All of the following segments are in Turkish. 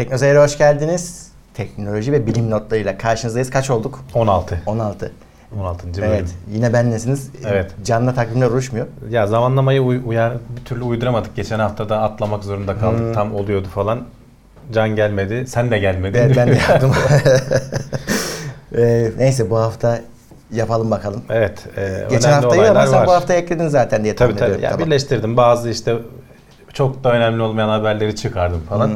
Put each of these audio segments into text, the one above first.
Teknoseyir'e hoş geldiniz. Teknoloji ve bilim notlarıyla karşınızdayız. Kaç olduk? 16. 16. 16. bölüm. Evet. Yine benlesiniz. Evet. Canlı takvimler uyuşmuyor. Ya zamanlamayı uy- uyar bir türlü uyduramadık. Geçen hafta da atlamak zorunda kaldık. Hmm. Tam oluyordu falan. Can gelmedi. Sen de gelmedin. Ben, ben de yaptım. Ee, neyse bu hafta yapalım bakalım. evet. e, Geçen haftayı ama sen var. bu hafta ekledin zaten diye Tabii tahmin tabii. ediyorum. Ya Tamam. birleştirdim. Bazı işte çok da önemli olmayan haberleri çıkardım falan. Hı.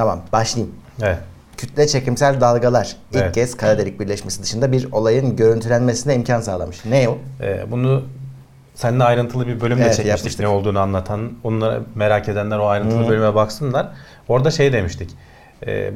Tamam başlayayım. Evet. Kütle çekimsel dalgalar ilk Evet. kez kara delik birleşmesi dışında bir olayın görüntülenmesine imkan sağlamış. Ne o? E, bunu seninle ayrıntılı bir bölüm de Evet, çekmiştik yapmıştık. ne olduğunu anlatan. Onlara merak edenler o ayrıntılı Hı. bölüme baksınlar. Orada şey demiştik. E,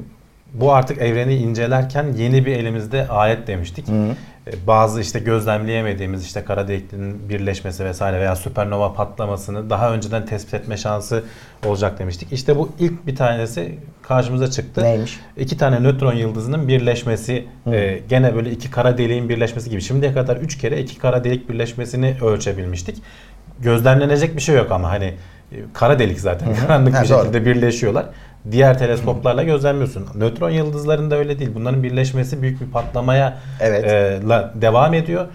bu artık evreni incelerken yeni bir elimizde ayet demiştik. Hı. E, bazı işte gözlemleyemediğimiz işte kara deliklerin birleşmesi vesaire veya süpernova patlamasını daha önceden tespit etme şansı olacak demiştik. İşte bu ilk bir tanesi karşımıza çıktı. Neymiş? İki tane nötron yıldızının birleşmesi e, gene böyle iki kara deliğin birleşmesi gibi. Şimdiye kadar üç kere iki kara delik birleşmesini ölçebilmiştik. Gözlemlenecek bir şey yok ama hani e, kara delik zaten karanlık bir doğru. şekilde birleşiyorlar. Diğer teleskoplarla gözlemliyorsun. Nötron yıldızlarında öyle değil. Bunların birleşmesi büyük bir patlamaya Evet. e, la devam ediyor.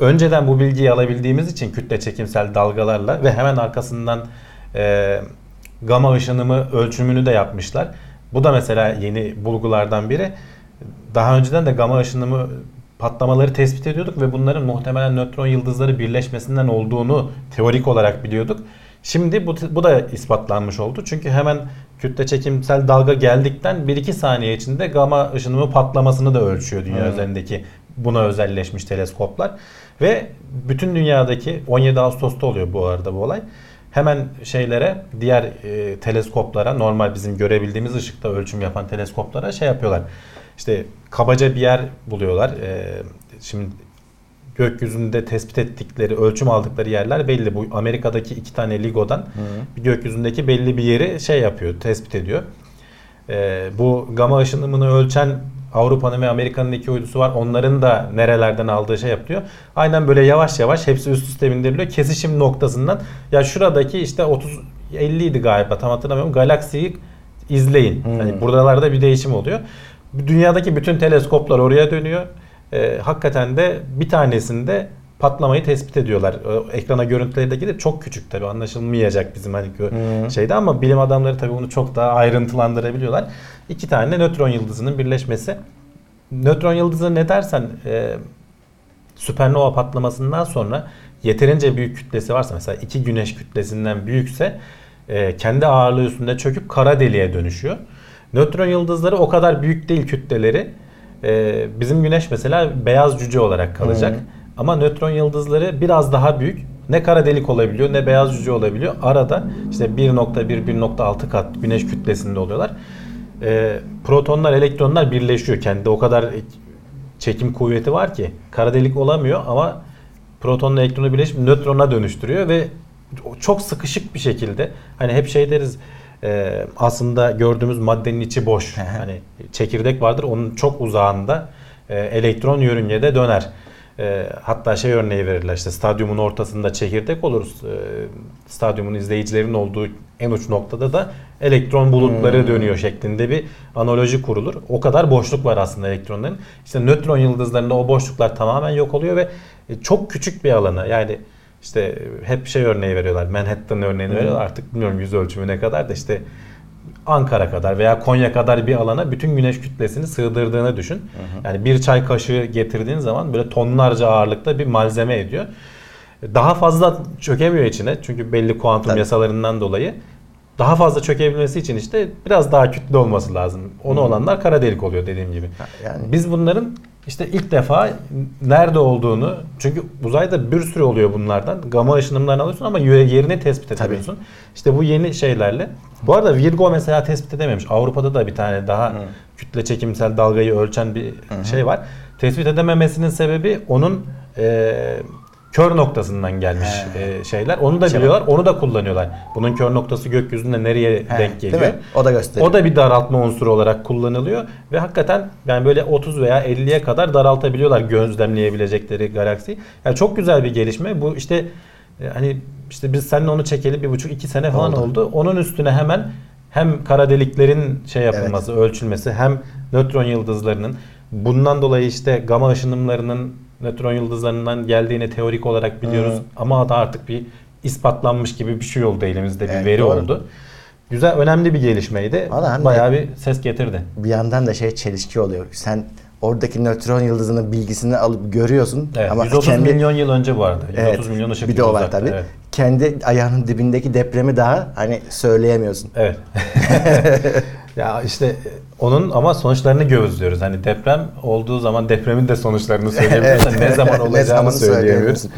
Önceden bu bilgiyi alabildiğimiz için kütle çekimsel dalgalarla ve hemen arkasından e, gama ışınımı ölçümünü de yapmışlar. Bu da mesela yeni bulgulardan biri. Daha önceden de gama ışınımı patlamaları tespit ediyorduk ve bunların muhtemelen nötron yıldızları birleşmesinden olduğunu teorik olarak biliyorduk. Şimdi bu, bu da ispatlanmış oldu. Çünkü hemen kütle çekimsel dalga geldikten 1-2 saniye içinde gama ışınımı patlamasını da ölçüyor dünya Hmm. üzerindeki buna özelleşmiş teleskoplar. Ve bütün dünyadaki 17 Ağustos'ta oluyor bu arada bu olay. Hemen şeylere diğer e, teleskoplara normal bizim görebildiğimiz ışıkta ölçüm yapan teleskoplara şey yapıyorlar. İşte kabaca bir yer buluyorlar. E, şimdi gökyüzünde tespit ettikleri, ölçüm aldıkları yerler belli. Bu Amerika'daki iki tane LIGO'dan bir gökyüzündeki belli bir yeri şey yapıyor, tespit ediyor. Ee, bu gama ışınımını ölçen Avrupa'nın ve Amerika'nın iki uydusu var. Onların da nerelerden aldığı şey yapılıyor. Aynen böyle yavaş yavaş hepsi üst üste bindiriliyor. Kesişim noktasından ya şuradaki işte 30 50 idi galiba tam hatırlamıyorum. Galaksiyi izleyin. Hmm. Hani buralarda bir değişim oluyor. Dünyadaki bütün teleskoplar oraya dönüyor. Ee, hakikaten de bir tanesinde patlamayı tespit ediyorlar. Ee, Ekrana görüntüleri de gelir. Çok küçük tabii anlaşılmayacak bizim hani Hmm. şeyde ama bilim adamları tabii bunu çok daha ayrıntılandırabiliyorlar. İki tane nötron yıldızının birleşmesi. Nötron yıldızı ne dersen e, süpernova patlamasından sonra yeterince büyük kütlesi varsa mesela iki güneş kütlesinden büyükse e, kendi ağırlığı üstünde çöküp kara deliğe dönüşüyor. Nötron yıldızları o kadar büyük değil kütleleri. E, bizim güneş mesela beyaz cüce olarak kalacak. Hı. Ama nötron yıldızları biraz daha büyük. Ne kara delik olabiliyor ne beyaz cüce olabiliyor. Arada işte 1.1-1.6 kat güneş kütlesinde oluyorlar. E, protonlar, elektronlar birleşiyor kendi. O kadar çekim kuvveti var ki kara delik olamıyor ama protonla elektronu birleşip nötrona dönüştürüyor ve çok sıkışık bir şekilde hani hep şey deriz e, aslında gördüğümüz maddenin içi boş. Hani çekirdek vardır onun çok uzağında e, elektron yörüngede döner. E, hatta şey örneği verirler işte stadyumun ortasında çekirdek oluruz. E, stadyumun izleyicilerin olduğu en uç noktada da elektron bulutları Hmm. dönüyor şeklinde bir analoji kurulur. O kadar boşluk var aslında elektronların. İşte nötron yıldızlarında o boşluklar tamamen yok oluyor ve e, çok küçük bir alana yani işte hep şey örneği veriyorlar. Manhattan örneğini veriyorlar. Artık bilmiyorum yüz ölçümü ne kadar da işte Ankara kadar veya Konya kadar bir alana bütün güneş kütlesini sığdırdığını düşün. Yani bir çay kaşığı getirdiğin zaman böyle tonlarca ağırlıkta bir malzeme ediyor. Daha fazla çökemiyor içine çünkü belli kuantum Tabii. yasalarından dolayı. Daha fazla çökebilmesi için işte biraz daha kütle olması lazım. Onu Hı. olanlar kara delik oluyor dediğim gibi. Yani Biz bunların işte ilk defa nerede olduğunu çünkü uzayda bir sürü oluyor bunlardan. Gama ışınımlarını alıyorsun ama yerini tespit Tabii. edemiyorsun. İşte bu yeni şeylerle. Bu arada Virgo mesela tespit edememiş. Avrupa'da da bir tane daha Hı. kütle çekimsel dalgayı ölçen bir hı. şey var. Tespit edememesinin sebebi onun e, kör noktasından gelmiş He. e, şeyler. Onu da Şey biliyorlar. Onu da kullanıyorlar. Bunun kör noktası gökyüzünde nereye he, denk değil geliyor. mi? O da gösteriyor. O da bir daraltma unsuru olarak kullanılıyor ve hakikaten yani böyle 30 veya 50'ye kadar daraltabiliyorlar gözlemleyebilecekleri galaksiyi. Yani çok güzel bir gelişme. Bu işte e, hani işte biz seninle onu çekeli bir buçuk iki sene falan Oldu. oldu. Onun üstüne hemen hem kara deliklerin şey yapılması, ölçülmesi hem nötron yıldızlarının bundan dolayı işte gama ışınımlarının nötron yıldızlarından geldiğini teorik olarak biliyoruz Hı. ama da artık bir ispatlanmış gibi bir şey oldu elimizde bir Evet, veri doğru. oldu. Güzel önemli bir gelişmeydi. Valla hem de- Bayağı bir ses getirdi. Bir yandan da şey çelişki oluyor. Sen oradaki nötron yıldızının bilgisini alıp görüyorsun Evet, ama 130 kendi milyon yıl önce bu arada. 130 Evet, milyon ışık bir de o var tabii. Evet. Kendi ayağının dibindeki depremi daha hani söyleyemiyorsun. Evet. ya işte onun ama sonuçlarını gözlüyoruz. Hani deprem olduğu zaman depremin de sonuçlarını söyleyebiliyoruz. ne zaman olacağını söyleyemiyoruz. söyleyemiyorsun.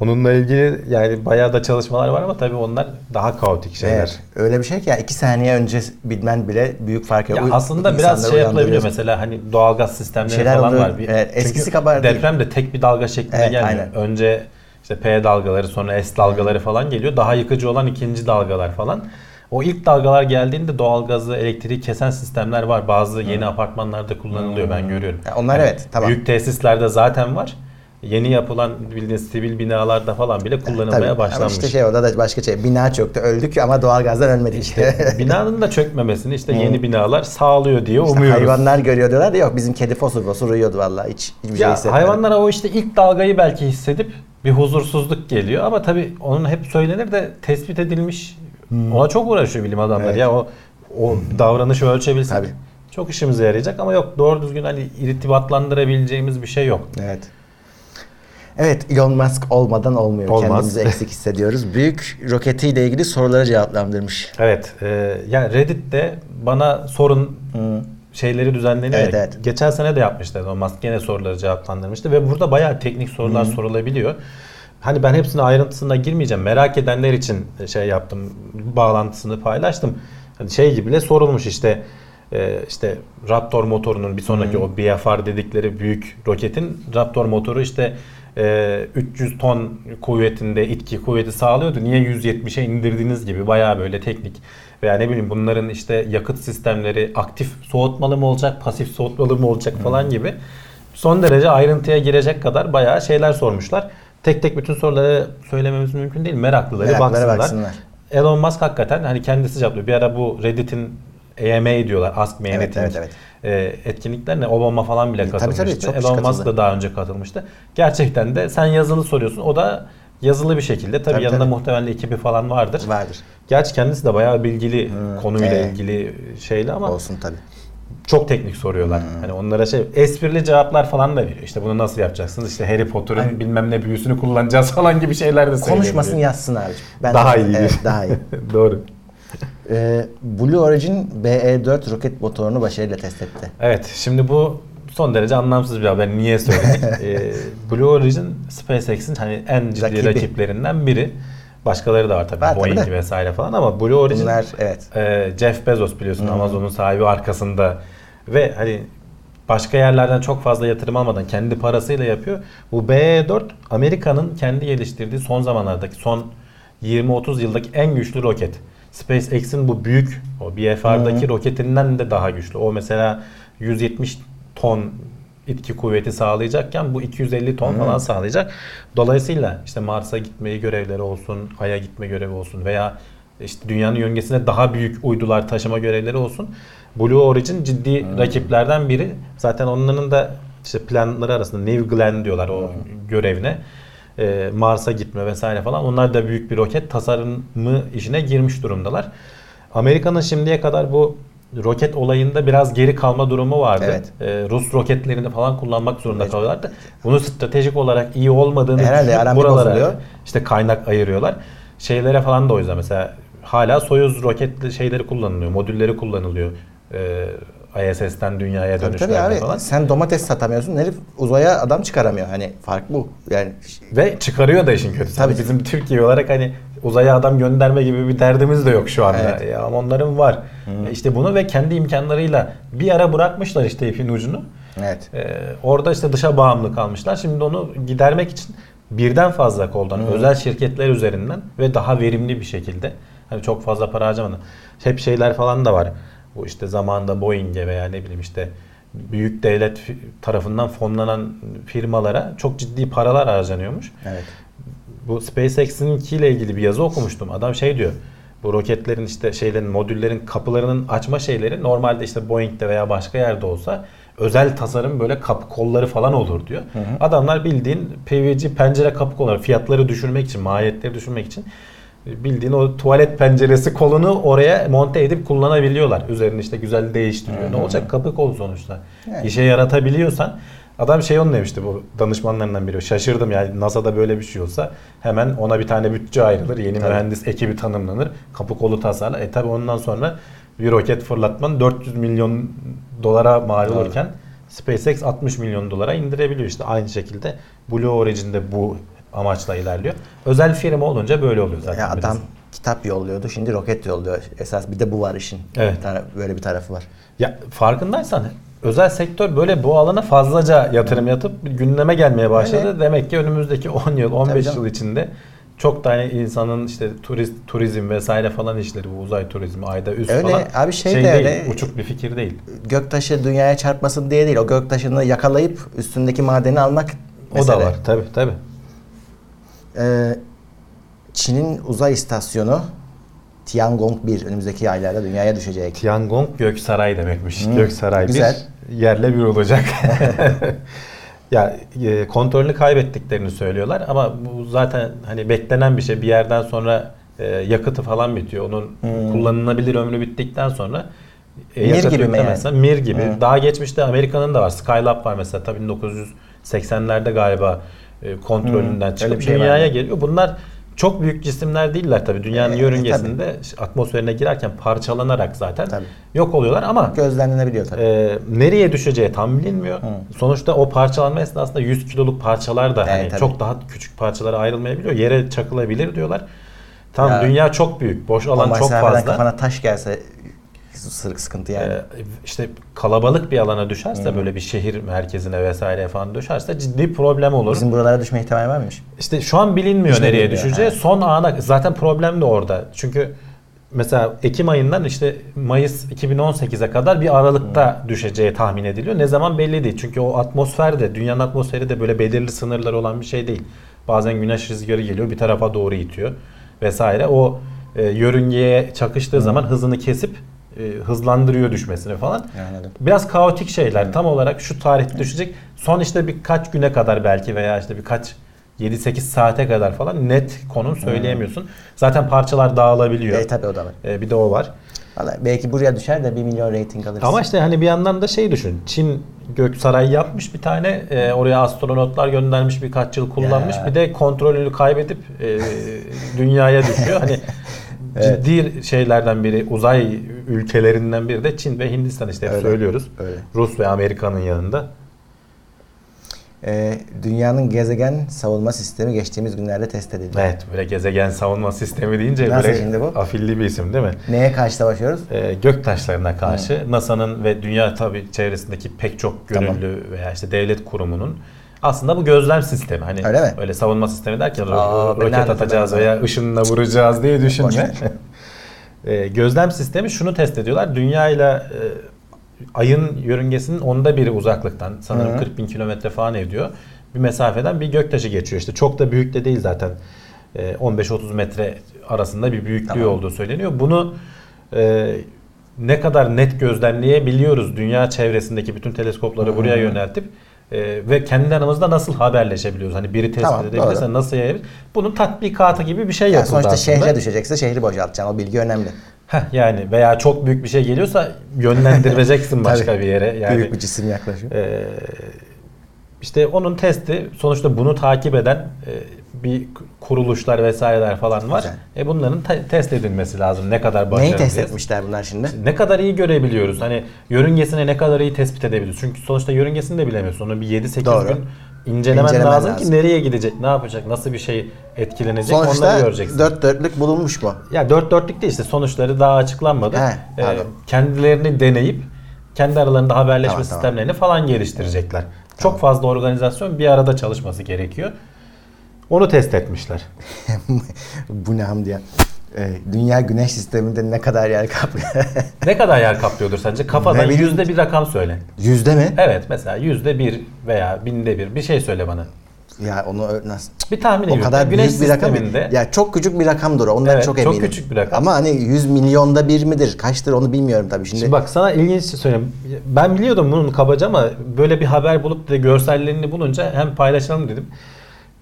Onunla ilgili yani bayağı da çalışmalar var ama tabii onlar daha kaotik şeyler. Evet, öyle bir şey ki ya iki saniye önce bilmen bile büyük fark Ya yapıyor. aslında biraz şey yapılabiliyor mesela hani doğalgaz sistemleri Şeyler falan oluyor. var. Bir, Evet, eskisi kadar değil. deprem de tek bir dalga şeklinde Evet, gelmiyor. aynen. Önce işte P dalgaları sonra S dalgaları falan geliyor. Daha yıkıcı olan ikinci dalgalar falan. O ilk dalgalar geldiğinde doğalgazı, elektriği kesen sistemler var. Bazı yeni apartmanlarda kullanılıyor ben görüyorum. Ya onlar evet, tamam. Büyük tesislerde zaten var. Yeni yapılan bildiğiniz sivil binalarda falan bile kullanılmaya Tabii. başlanmış. Ama işte şey orada da başka şey. Bina çöktü öldük ama doğalgazdan ölmedik. İşte binanın da çökmemesini işte yeni binalar sağlıyor diye İşte umuyoruz. hayvanlar görüyor diyorlar da yok bizim kedi fosur fosur uyuyordu vallahi hiç hiçbir şey Ya hissetmedi. hayvanlara o işte ilk dalgayı belki hissedip bir huzursuzluk geliyor ama tabii onun hep söylenir de tespit edilmiş. Ona çok uğraşıyor bilim adamları Evet. ya o o davranışı ölçebilsek Tabii. çok işimize yarayacak ama yok doğru düzgün hani irtibatlandırabileceğimiz bir şey yok. Evet. Evet Elon Musk olmadan olmuyor. Olmaz. Kendimizi eksik hissediyoruz. Büyük roketiyle ilgili soruları cevaplandırmış. Evet. E, yani Reddit'te bana sorun şeyleri düzenleniyor. Evet, evet. Geçen sene de yapmışlar. Elon Musk gene soruları cevaplandırmıştı ve burada bayağı teknik sorular sorulabiliyor. Hani ben hepsine ayrıntısına girmeyeceğim. Merak edenler için şey yaptım. Bağlantısını paylaştım. Hani şey gibi de sorulmuş işte e, işte Raptor motorunun bir sonraki o BFR dedikleri büyük roketin Raptor motoru işte e, 300 ton kuvvetinde itki kuvveti sağlıyordu. Niye 170'e indirdiğiniz gibi bayağı böyle teknik veya ne bileyim bunların işte yakıt sistemleri aktif soğutmalı mı olacak, pasif soğutmalı mı olacak falan gibi son derece ayrıntıya girecek kadar bayağı şeyler sormuşlar. Tek tek bütün soruları söylememiz mümkün değil. Meraklıları Meraklılara baksınlar. baksınlar. Elon Musk hakikaten hani kendisi cevaplıyor. Bir ara bu Reddit'in AMA diyorlar. Ask Me Evet, Anything. evet, evet. e, etkinliklerine Obama falan bile E, tabii, tabii, katılmıştı. çok kişi Elon Musk da daha önce katılmıştı. Gerçekten de sen yazılı soruyorsun. O da yazılı bir şekilde. Tabii, Tabii, yanında tabii. muhtemelen ekibi falan vardır. Vardır. Gerçi kendisi de bayağı bilgili konuyla evet. ilgili şeyle ama Olsun tabii. Çok teknik soruyorlar. Hani onlara şey esprili cevaplar falan da veriyor. İşte bunu nasıl yapacaksınız? İşte Harry Potter'ın bilmem ne büyüsünü kullanacağız falan gibi şeyler de söylüyor. Konuşmasın yazsın abicim. Ben Daha iyi. Evet daha iyi. Doğru. Ee, Blue Origin BE-4 roket motorunu başarıyla test etti. Evet şimdi bu son derece anlamsız bir haber. Niye söyledik? Ee, Blue Origin SpaceX'in hani en ciddi Rakibi. rakiplerinden biri. Başkaları da var tabii. Tabii Boeing de. vesaire falan ama Blue Origin Bunlar evet. e, Jeff Bezos biliyorsun Amazon'un sahibi arkasında ve hani başka yerlerden çok fazla yatırım almadan kendi parasıyla yapıyor. Bu BE-4 Amerika'nın kendi geliştirdiği son zamanlardaki son 20-30 yıldaki en güçlü roket. SpaceX'in bu büyük o BFR'daki roketinden de daha güçlü. O mesela 170 ton itki kuvveti sağlayacakken bu 250 ton falan sağlayacak. Dolayısıyla işte Mars'a gitmeyi görevleri olsun, Ay'a gitme görevi olsun veya işte dünyanın yörüngesine daha büyük uydular taşıma görevleri olsun. Blue Origin ciddi rakiplerden biri. Zaten onların da işte planları arasında New Glenn diyorlar o görevine. Ee, Mars'a gitme vesaire falan. Onlar da büyük bir roket tasarımı işine girmiş durumdalar. Amerika'nın şimdiye kadar bu roket olayında biraz geri kalma durumu vardı. Evet. Ee, Rus roketlerini falan kullanmak zorunda kalıyorlardı. Bunu stratejik olarak iyi olmadığını Herhalde düşünüp buralara bozuluyor. işte kaynak ayırıyorlar. Şeylere falan da o yüzden mesela hala Soyuz roketli şeyleri kullanılıyor, modülleri kullanılıyor. Ee, ISS'ten dünyaya dönüşlerde tabii abi falan. sen domates satamıyorsun herif uzaya adam çıkaramıyor. Hani fark bu. Yani Ve çıkarıyor da işin kötüsü. Tabii. Bizim Türkiye olarak hani uzaya adam gönderme gibi bir derdimiz de yok şu anda. Evet. Ya ama onların var. E İşte bunu ve kendi imkanlarıyla bir ara bırakmışlar işte ipin ucunu. evet. Ee, orada işte dışa bağımlı kalmışlar. Şimdi onu gidermek için birden fazla koldan özel şirketler üzerinden ve daha verimli bir şekilde hani çok fazla para harcamadan hep şeyler falan da var. Bu işte zamanında Boeing'e veya ne bileyim işte büyük devlet tarafından fonlanan firmalara çok ciddi paralar harcanıyormuş. Evet. Bu SpaceX'inkiyle ilgili bir yazı okumuştum. Adam şey diyor. Bu roketlerin işte şeylerin modüllerin kapılarının açma şeyleri normalde işte Boeing'de veya başka yerde olsa özel tasarım böyle kapı kolları falan olur diyor. Adamlar bildiğin PVC pencere kapı kolları fiyatları düşürmek için, maliyetleri düşürmek için bildiğin o tuvalet penceresi kolunu oraya monte edip kullanabiliyorlar. Üzerini işte güzel değiştiriyor. Ne olacak? Kapı kolu sonuçta. Yani. İşe yaratabiliyorsan adam şey onu demişti bu danışmanlarından biri. Şaşırdım yani NASA'da böyle bir şey olsa hemen ona bir tane bütçe ayrılır. Yeni Tabii. mühendis ekibi tanımlanır. Kapı kolu tasarlar. E tabi ondan sonra bir roket fırlatman 400 milyon dolara mal olurken SpaceX 60 milyon dolara indirebiliyor işte aynı şekilde Blue Origin de bu amaçla ilerliyor. Özel firma olunca böyle oluyor zaten. Ya adam biraz. kitap yolluyordu şimdi roket yolluyor. Esas bir de bu var işin. Evet. Bir tara- böyle bir tarafı var. Ya farkındaysan özel sektör böyle bu alana fazlaca yatırım yatıp gündeme gelmeye başladı. Öyle. Demek ki önümüzdeki 10 yıl, 15 canım. yıl içinde çok tane insanın işte turist turizm vesaire falan işleri bu uzay turizmi ayda üst Öyle, falan abi şey de değil, öyle. uçuk bir fikir değil. Göktaşı dünyaya çarpmasın diye değil. O göktaşını yakalayıp üstündeki madeni almak O mesele. da var tabi tabi. Ee, Çin'in uzay istasyonu Tiangong 1 önümüzdeki aylarda dünyaya düşecek. Tiangong Göksaray demekmiş. Hmm, Göksaray güzel. bir yerle bir olacak. ya e, kontrolünü kaybettiklerini söylüyorlar ama bu zaten hani beklenen bir şey. Bir yerden sonra e, yakıtı falan bitiyor. Onun Hmm. kullanılabilir ömrü bittikten sonra e, Mir gibi mi yüklemezsen Mir gibi. Hmm. Daha geçmişte Amerika'nın da var. Skylab var mesela. Tabii 1980'lerde galiba kontrolünden Hmm, çıkıp şey dünyaya vardı. geliyor. Bunlar çok büyük cisimler değiller tabii. Dünyanın E, yörüngesinde atmosferine girerken parçalanarak zaten Tabii. yok oluyorlar ama Gözlemlenebiliyor tabii. e, nereye düşeceği tam bilinmiyor. Hı. Sonuçta o parçalanma esnasında 100 kiloluk parçalar da Evet, hani tabii. çok daha küçük parçalara ayrılmayabiliyor. Yere çakılabilir diyorlar. Ya, dünya çok büyük. Boş alan çok fazla. kafana taş gelse sırık sıkıntı yani. Ee, işte kalabalık bir alana düşerse Hı. böyle bir şehir merkezine vesaire falan düşerse ciddi problem olur. Bizim buralara düşme ihtimali var mıymış? İşte şu an bilinmiyor Hiç nereye düşeceği. ha. Son ana zaten problem de orada. Çünkü mesela Ekim ayından işte Mayıs 2018'e kadar bir aralıkta düşeceği tahmin ediliyor. Ne zaman belli değil. Çünkü o atmosfer de dünyanın atmosferi de böyle belirli sınırları olan bir şey değil. Bazen güneş rüzgarı geliyor bir tarafa doğru itiyor vesaire. O e, yörüngeye çakıştığı zaman hızını kesip e, hızlandırıyor düşmesini falan. Anladım. Biraz kaotik şeyler. Tam olarak şu tarihte düşecek. Son işte birkaç güne kadar belki veya işte birkaç 7-8 saate kadar falan net konum söyleyemiyorsun. Zaten parçalar dağılabiliyor. E tabii o da var. Ee, bir de o var. Vallahi belki buraya düşer de 1 milyon reyting alırız. Ama işte hani bir yandan da şey düşün. Çin Göksaray yapmış bir tane. e, oraya astronotlar göndermiş birkaç yıl kullanmış. Ya. Bir de kontrolünü kaybedip e, dünyaya düşüyor. Hani Evet. ciddi şeylerden biri uzay ülkelerinden biri de Çin ve Hindistan işte hep Öyle, söylüyoruz. öyle. Rus ve Amerika'nın yanında. Ee, dünyanın gezegen savunma sistemi geçtiğimiz günlerde test edildi. Evet böyle gezegen savunma sistemi deyince Nasıl böyle şimdi bu? afilli bir isim değil mi? Neye karşı savaşıyoruz? Ee, gök taşlarına karşı NASA'nın ve dünya tabi çevresindeki pek çok gönüllü veya işte devlet kurumunun aslında bu gözlem sistemi. Hani Öyle mi? öyle savunma sistemi derken Aa, roket atacağız ben- veya ışınla vuracağız diye düşünme. Ee, gözlem sistemi şunu test ediyorlar. Dünya ile e, ayın yörüngesinin onda biri uzaklıktan sanırım Hı hı. 40 bin kilometre falan ediyor. Bir mesafeden bir göktaşı geçiyor. İşte çok da büyük de değil zaten. E, 15-30 metre arasında bir büyüklüğü Tamam. olduğu söyleniyor. Bunu e, ne kadar net gözlemleyebiliyoruz dünya çevresindeki bütün teleskopları Hı buraya yöneltip e, ve kendi aramızda nasıl haberleşebiliyoruz? Hani biri tespit Tamam, edebilirse doğru. nasıl yayabilir? Bunun tatbikatı gibi bir şey Ya yapıldı sonuçta aslında. şehre düşecekse şehri boşaltacaksın. O bilgi önemli. Heh, yani veya çok büyük bir şey geliyorsa yönlendireceksin başka bir yere. Yani Büyük bir cisim yaklaşıyor. e, işte onun testi sonuçta bunu takip eden e, bir kuruluşlar vesaireler falan var. Güzel. E bunların te- test edilmesi lazım. Ne kadar başarılı. Neyi test etmişler bunlar şimdi? Ne kadar iyi görebiliyoruz. Hani yörüngesine ne kadar iyi tespit edebiliyoruz. Çünkü sonuçta yörüngesini de bilemiyorsun. Onu bir 7-8 Doğru. gün incelemen, İncelemen lazım, lazım. ki nereye gidecek, ne yapacak, nasıl bir şey etkilenecek onları Sonuçta göreceksin. dört dörtlük bulunmuş mu? Ya dört dörtlük de işte sonuçları daha açıklanmadı. He, Ee, kendilerini deneyip kendi aralarında haberleşme Tamam, tamam. sistemlerini falan geliştirecekler. Çok fazla organizasyon bir arada çalışması gerekiyor. Onu test etmişler. Bu ne hamdi ya? Ee, dünya güneş sisteminde ne kadar yer kaplıyor? ne kadar yer kaplıyordur sence? Kafadan yüzde bir rakam söyle. Yüzde mi? Evet mesela yüzde bir veya binde bir bir şey söyle bana. Ya onu nasıl? Bir tahmin O kadar Güneş büyük bir rakam. Ya çok küçük bir rakamdır o. Ondan Evet, çok çok eminim. küçük bir rakam. Ama hani 100 milyonda bir midir? Kaçtır onu bilmiyorum tabii. Şimdi, Şimdi bak sana ilginç şey söyleyeyim. Ben biliyordum bunun kabaca ama böyle bir haber bulup da görsellerini bulunca hem paylaşalım dedim.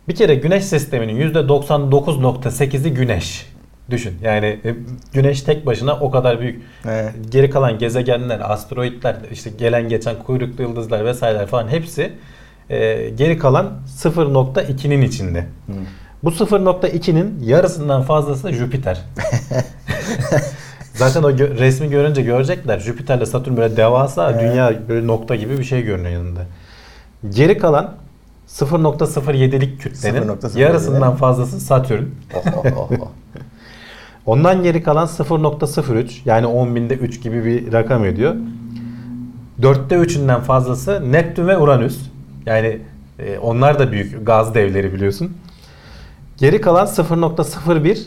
Bir kere güneş sisteminin %99.8'i güneş. Düşün. Yani e, güneş tek başına o kadar büyük. Evet. Geri kalan gezegenler, asteroitler, işte gelen geçen kuyruklu yıldızlar vesaireler falan hepsi e, geri kalan 0.2'nin içinde. Bu 0.2'nin yarısından fazlası Jüpiter. Zaten o gö- resmi görünce görecekler. Jüpiter'le Satürn böyle devasa Evet. dünya böyle nokta gibi bir şey görünüyor yanında. Geri kalan 0.07'lik kütlenin 0.07. yarısından fazlası Satürn. Oh, oh, oh, oh. Ondan geri kalan 0.03 yani 10 binde 3 gibi bir rakam ediyor. Dörtte üçünden fazlası Neptün ve Uranüs. Yani e, onlar da büyük gaz devleri biliyorsun. Geri kalan 0.01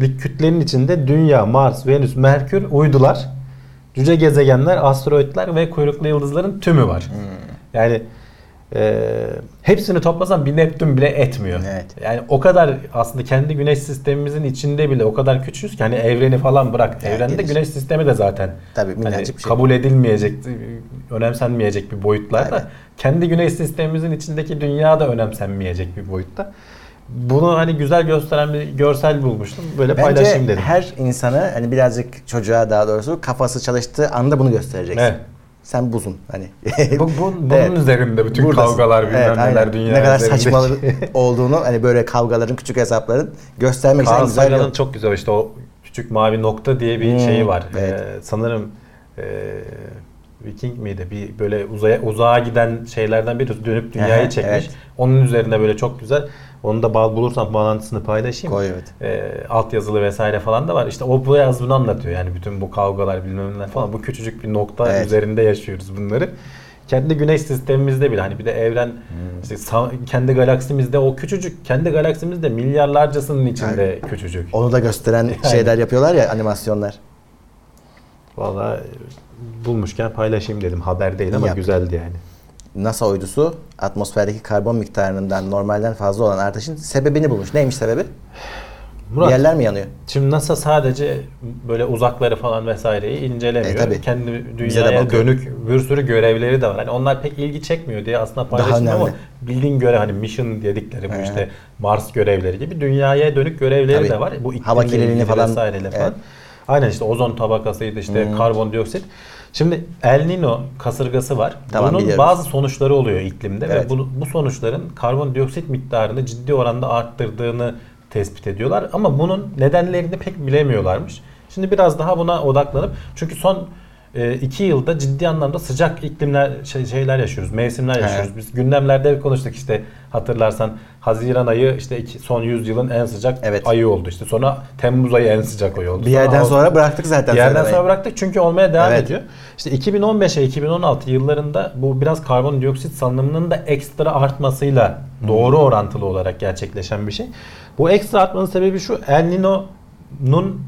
lik kütlenin içinde Dünya, Mars, Venüs, Merkür, uydular, cüce gezegenler, asteroitler ve kuyruklu yıldızların tümü var. Yani e, hepsini toplasan bir Neptün bile etmiyor. Evet. Yani o kadar aslında kendi güneş sistemimizin içinde bile o kadar küçüğüz ki hani evreni falan bırak. Evet, Evrende geniş. güneş sistemi de zaten Tabii hani bir şey. kabul edilmeyecek, önemsenmeyecek bir boyutlarda. Aynen. Kendi güneş sistemimizin içindeki dünya da önemsenmeyecek bir boyutta. Bunu hani güzel gösteren bir görsel bulmuştum. Böyle paylaşayım Bence dedim. her insana hani birazcık çocuğa daha doğrusu kafası çalıştığı anda bunu göstereceksin. Evet. Sen buzun hani. Bu, bu- bunun Evet. üzerinde bütün Buradasın. kavgalar bilmem Evet, neler dünya Ne kadar üzerinde. saçma olduğunu hani böyle kavgaların küçük hesapların göstermek için Carl güzel Sagan'ın çok güzel işte o küçük mavi nokta diye bir Hmm, şeyi var. evet. Ee, sanırım e, Viking miydi? Bir böyle uzaya uzağa giden şeylerden biri dönüp dünyayı Aha, çekmiş. evet. Onun üzerinde böyle çok güzel. Onu da bağ bulursam bağlantısını paylaşayım. Koy, evet. Ee, alt yazılı vesaire falan da var. İşte o bu yaz bunu anlatıyor. Yani bütün bu kavgalar bilmem neler falan. Bu küçücük bir nokta Evet. üzerinde yaşıyoruz bunları. Kendi güneş sistemimizde bile hani bir de evren Hmm. işte kendi galaksimizde o küçücük kendi galaksimizde milyarlarcasının içinde küçücük. Onu da gösteren şeyler yapıyorlar ya animasyonlar. Vallahi bulmuşken paylaşayım dedim. Haber değil ama Yap. güzeldi yani. NASA uydusu atmosferdeki karbon miktarından normalden fazla olan artışın sebebini bulmuş. Neymiş sebebi? Murat, Bir yerler mi yanıyor? şimdi NASA sadece böyle uzakları falan vesaireyi incelemiyor. E, tabii. Kendi dünyaya dönük bir sürü görevleri de var. Hani onlar pek ilgi çekmiyor diye aslında paylaşmıyor ama bildiğin görev hani mission dedikleri bu He. işte Mars görevleri gibi dünyaya dönük görevleri Tabii. de var. Bu Hava iklimle kirliliğini falan, vesaireyle falan. evet. Aynen işte ozon tabakasıydı işte Hmm. karbondioksit. Şimdi El Nino kasırgası var. Tamam, Bunun biliyoruz. bazı sonuçları oluyor iklimde Evet. ve bu, bu sonuçların karbondioksit miktarını ciddi oranda arttırdığını tespit ediyorlar. Ama bunun nedenlerini pek bilemiyorlarmış. Şimdi biraz daha buna odaklanıp çünkü son iki yılda ciddi anlamda sıcak iklimler şey- şeyler yaşıyoruz, mevsimler yaşıyoruz. Biz gündemlerde konuştuk işte hatırlarsan Haziran ayı işte iki, son 100 yılın en sıcak Evet. ayı oldu işte. Sonra Temmuz ayı en sıcak ayı oldu. Bir yerden Ağustos- sonra bıraktık zaten. bir yerden sonra bıraktık çünkü olmaya devam Evet. ediyor. İşte 2015'e 2016 yıllarında bu biraz karbondioksit salınımının da ekstra artmasıyla doğru orantılı olarak gerçekleşen bir şey. Bu ekstra artmanın sebebi şu El Nino'nun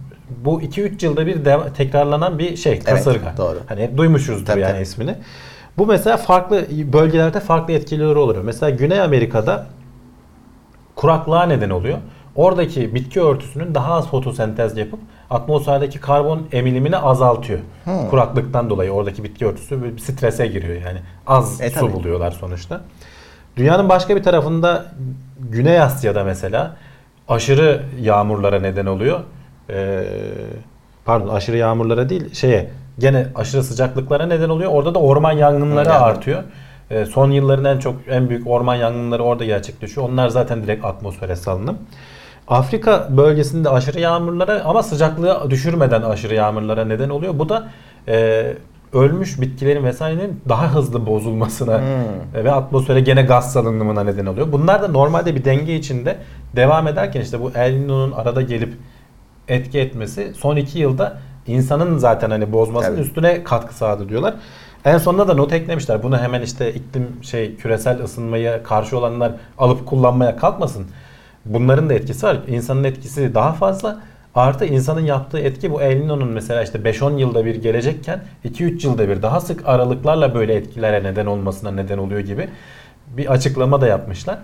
bu 2-3 yılda bir deva- tekrarlanan bir şey kasırga. doğru. Hani hep duymuşuzdur Tabii, yani tabii. ismini. Bu mesela farklı bölgelerde farklı etkileri oluyor. Mesela Güney Amerika'da kuraklığa neden oluyor. Oradaki bitki örtüsünün daha az fotosentez yapıp atmosferdeki karbon emilimini azaltıyor. Hmm. Kuraklıktan dolayı oradaki bitki örtüsü bir strese giriyor yani. Az E, su tabii. buluyorlar sonuçta. Dünyanın başka bir tarafında Güney Asya'da mesela aşırı yağmurlara neden oluyor. Ee, pardon aşırı yağmurlara değil şeye gene aşırı sıcaklıklara neden oluyor. Orada da orman yangınları Yangın. artıyor. Ee, son yılların en çok en büyük orman yangınları orada gerçekleşiyor. Onlar zaten direkt atmosfere salınım. Afrika bölgesinde aşırı yağmurlara ama sıcaklığı düşürmeden aşırı yağmurlara neden oluyor. Bu da e, ölmüş bitkilerin vesairenin daha hızlı bozulmasına Hmm. ve atmosfere gene gaz salınımına neden oluyor. Bunlar da normalde bir denge içinde devam ederken işte bu El Niño'nun arada gelip etki etmesi son iki yılda insanın zaten hani bozmasının Tabii. üstüne katkı sağladı diyorlar. En sonunda da not eklemişler. Bunu hemen işte iklim şey küresel ısınmaya karşı olanlar alıp kullanmaya kalkmasın. Bunların da etkisi var. İnsanın etkisi daha fazla. Artı insanın yaptığı etki bu El Niño'nun mesela işte 5-10 yılda bir gelecekken 2-3 yılda bir daha sık aralıklarla böyle etkilere neden olmasına neden oluyor gibi bir açıklama da yapmışlar.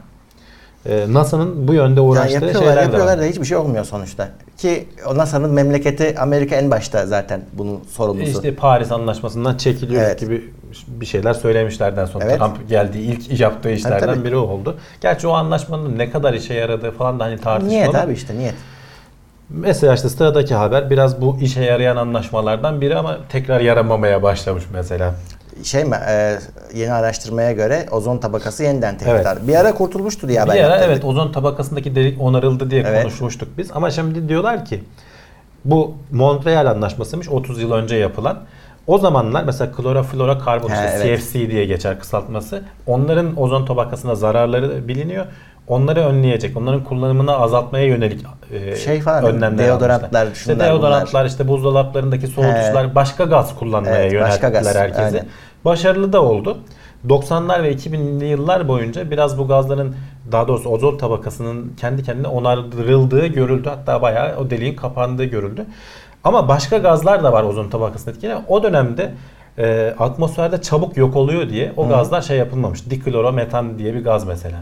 E, NASA'nın bu yönde Yani uğraştığı yapıyorlar şeyler de yapıyorlar da hiçbir şey olmuyor sonuçta. Ki NASA'nın memleketi Amerika en başta zaten bunun sorumlusu. İşte Paris Anlaşması'ndan çekiliyor Evet. gibi bir şeyler söylemişlerden sonra Evet. Trump geldiği ilk yaptığı işlerden tabii. biri oldu. Gerçi o anlaşmanın ne kadar işe yaradığı falan da hani tartışmalı. niyet abi işte niyet. Mesela işte sıradaki haber biraz bu işe yarayan anlaşmalardan biri ama tekrar yaramamaya başlamış mesela. Şey mi e, yeni araştırmaya göre ozon tabakası yeniden tehdit Evet. Bir ara kurtulmuştu diye haber bir ara evet ozon tabakasındaki delik onarıldı diye Evet. konuşmuştuk biz. Ama şimdi diyorlar ki bu Montreal Anlaşması'ymış 30 yıl önce yapılan. O zamanlar mesela kloroflora karbon işte evet. CFC diye geçer kısaltması. Onların ozon tabakasına zararları biliniyor. Onları önleyecek, onların kullanımını azaltmaya yönelik e, Şey falan, önlemler deodorantlar, almışlar. İşte şunlar, deodorantlar, işte buzdolaplarındaki soğutucular, başka gaz kullanmaya Evet, yönelttiler gaz, herkese. aynen. Başarılı da oldu. 90'lar ve 2000'li yıllar boyunca biraz bu gazların daha doğrusu ozon tabakasının kendi kendine onarıldığı görüldü. Hatta bayağı o deliğin kapandığı görüldü. Ama başka gazlar da var ozon tabakasını etkileyen. O dönemde e, atmosferde çabuk yok oluyor diye o gazlar şey yapılmamış. Diklorometan diye bir gaz mesela.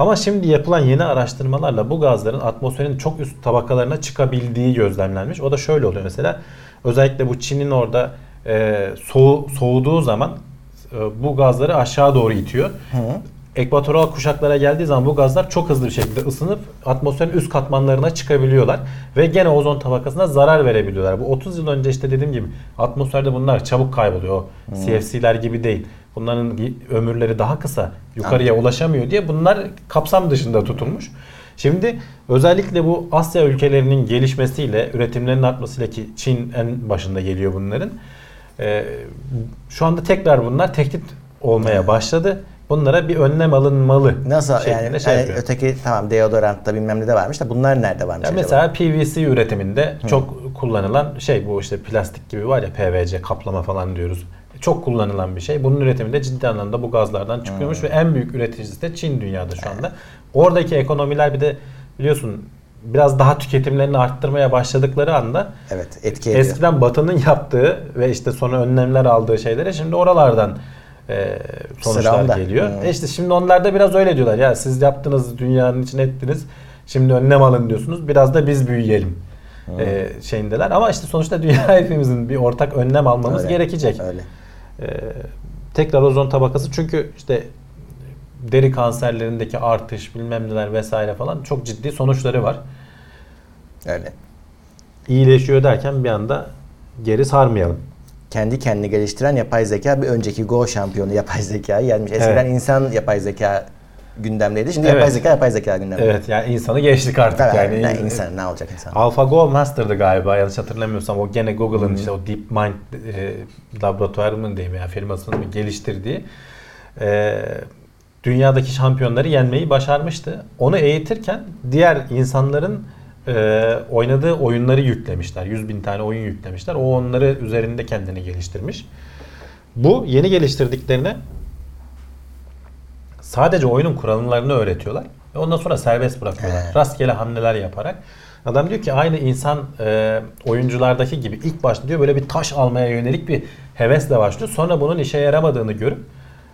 Ama şimdi yapılan yeni araştırmalarla bu gazların atmosferin çok üst tabakalarına çıkabildiği gözlemlenmiş. O da şöyle oluyor mesela. Özellikle bu Çin'in orada e, soğu, soğuduğu zaman e, bu gazları aşağı doğru itiyor. Ekvatoral kuşaklara geldiği zaman bu gazlar çok hızlı bir şekilde ısınıp atmosferin üst katmanlarına çıkabiliyorlar. Ve gene ozon tabakasına zarar verebiliyorlar. Bu 30 yıl önce işte dediğim gibi atmosferde bunlar çabuk kayboluyor. O CFC'ler gibi değil. Bunların ömürleri daha kısa. Yukarıya ulaşamıyor diye bunlar kapsam dışında tutulmuş. Şimdi özellikle bu Asya ülkelerinin gelişmesiyle, üretimlerinin artmasıyla ki Çin en başında geliyor bunların. Ee, şu anda tekrar bunlar tehdit olmaya başladı. Bunlara bir önlem alınmalı. Nasıl yani, şey yani yapıyor. öteki tamam deodorantta bilmem ne de varmış da bunlar nerede varmış Ya acaba? mesela PVC üretiminde çok kullanılan şey bu işte plastik gibi var ya PVC kaplama falan diyoruz. Çok kullanılan bir şey. Bunun üretiminde ciddi anlamda bu gazlardan çıkıyormuş ve en büyük üreticisi de Çin dünyada şu anda. Oradaki ekonomiler bir de biliyorsun biraz daha tüketimlerini arttırmaya başladıkları anda Evet etki ediyor. eskiden Batı'nın yaptığı ve işte sonra önlemler aldığı şeylere şimdi oralardan e, sonuçlar Sıra onda. geliyor. Hı. E işte şimdi onlar da biraz öyle diyorlar. Ya siz yaptınız dünyanın için ettiniz. Şimdi önlem alın diyorsunuz. Biraz da biz büyüyelim. E, şeyindeler. Ama işte sonuçta dünya hepimizin bir ortak önlem almamız Öyle, gerekecek. Öyle. E, tekrar ozon tabakası çünkü işte deri kanserlerindeki artış bilmem neler vesaire falan çok ciddi sonuçları var. Öyle. İyileşiyor derken bir anda geri sarmayalım. Kendi kendini geliştiren yapay zeka bir önceki Go şampiyonu yapay zekayı yenmiş. Eskiden Evet. insan yapay zeka gündemdeydi. Şimdi Evet. yapay zeka yapay zeka gündemde. Evet yani insanı geçtik artık Tabii, yani. ne insan ne olacak insan? AlphaGo Master'dı galiba yanlış hatırlamıyorsam o gene Google'ın işte o DeepMind e, laboratuvarı mı diyeyim ya firmasının mı geliştirdiği e, dünyadaki şampiyonları yenmeyi başarmıştı. Onu eğitirken diğer insanların e, oynadığı oyunları yüklemişler. 100 bin tane oyun yüklemişler. O onları üzerinde kendini geliştirmiş. Bu yeni geliştirdiklerine sadece oyunun kurallarını öğretiyorlar. Ve ondan sonra serbest bırakıyorlar. He. Rastgele hamleler yaparak. Adam diyor ki aynı insan e, oyunculardaki gibi ilk başta diyor böyle bir taş almaya yönelik bir hevesle başlıyor. Sonra bunun işe yaramadığını görüp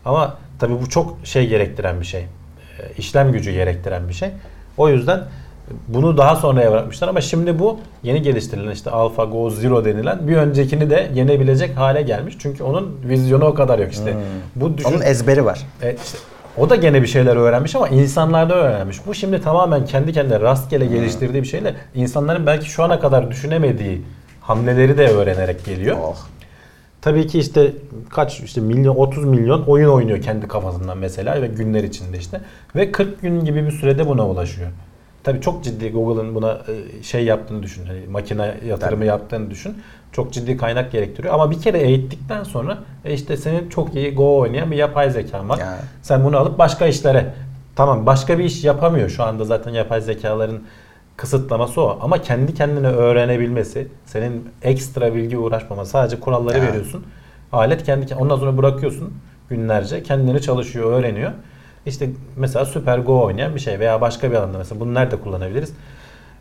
ama tabii bu çok şey gerektiren bir şey. E, işlem gücü gerektiren bir şey. O yüzden bunu daha sonraya bırakmışlar ama şimdi bu yeni geliştirilen işte AlphaGo Zero denilen bir öncekini de yenebilecek hale gelmiş. Çünkü onun vizyonu o kadar yok işte. Bu düşün, Onun ezberi var. e, işte o da gene bir şeyler öğrenmiş ama insanlarda öğrenmiş. Bu şimdi tamamen kendi kendine rastgele geliştirdiği bir şeyle insanların belki şu ana kadar düşünemediği hamleleri de öğrenerek geliyor. Oh. Tabii ki işte kaç işte milyon 30 milyon oyun oynuyor kendi kafasından mesela ve günler içinde işte ve 40 gün gibi bir sürede buna ulaşıyor. Tabii çok ciddi Google'ın buna e, şey yaptığını düşün. Hani makine yatırımı Tabii. yaptığını düşün. Çok ciddi kaynak gerektiriyor ama bir kere eğittikten sonra e işte senin çok iyi Go oynayan bir yapay zekan var. Ya. Sen bunu alıp başka işlere tamam başka bir iş yapamıyor şu anda zaten yapay zekaların kısıtlaması o ama kendi kendine öğrenebilmesi senin ekstra bilgi uğraşmama sadece kuralları Ya. veriyorsun alet kendi ondan sonra bırakıyorsun günlerce kendini çalışıyor öğreniyor işte mesela süper go oynayan bir şey veya başka bir alanda mesela bunu nerede kullanabiliriz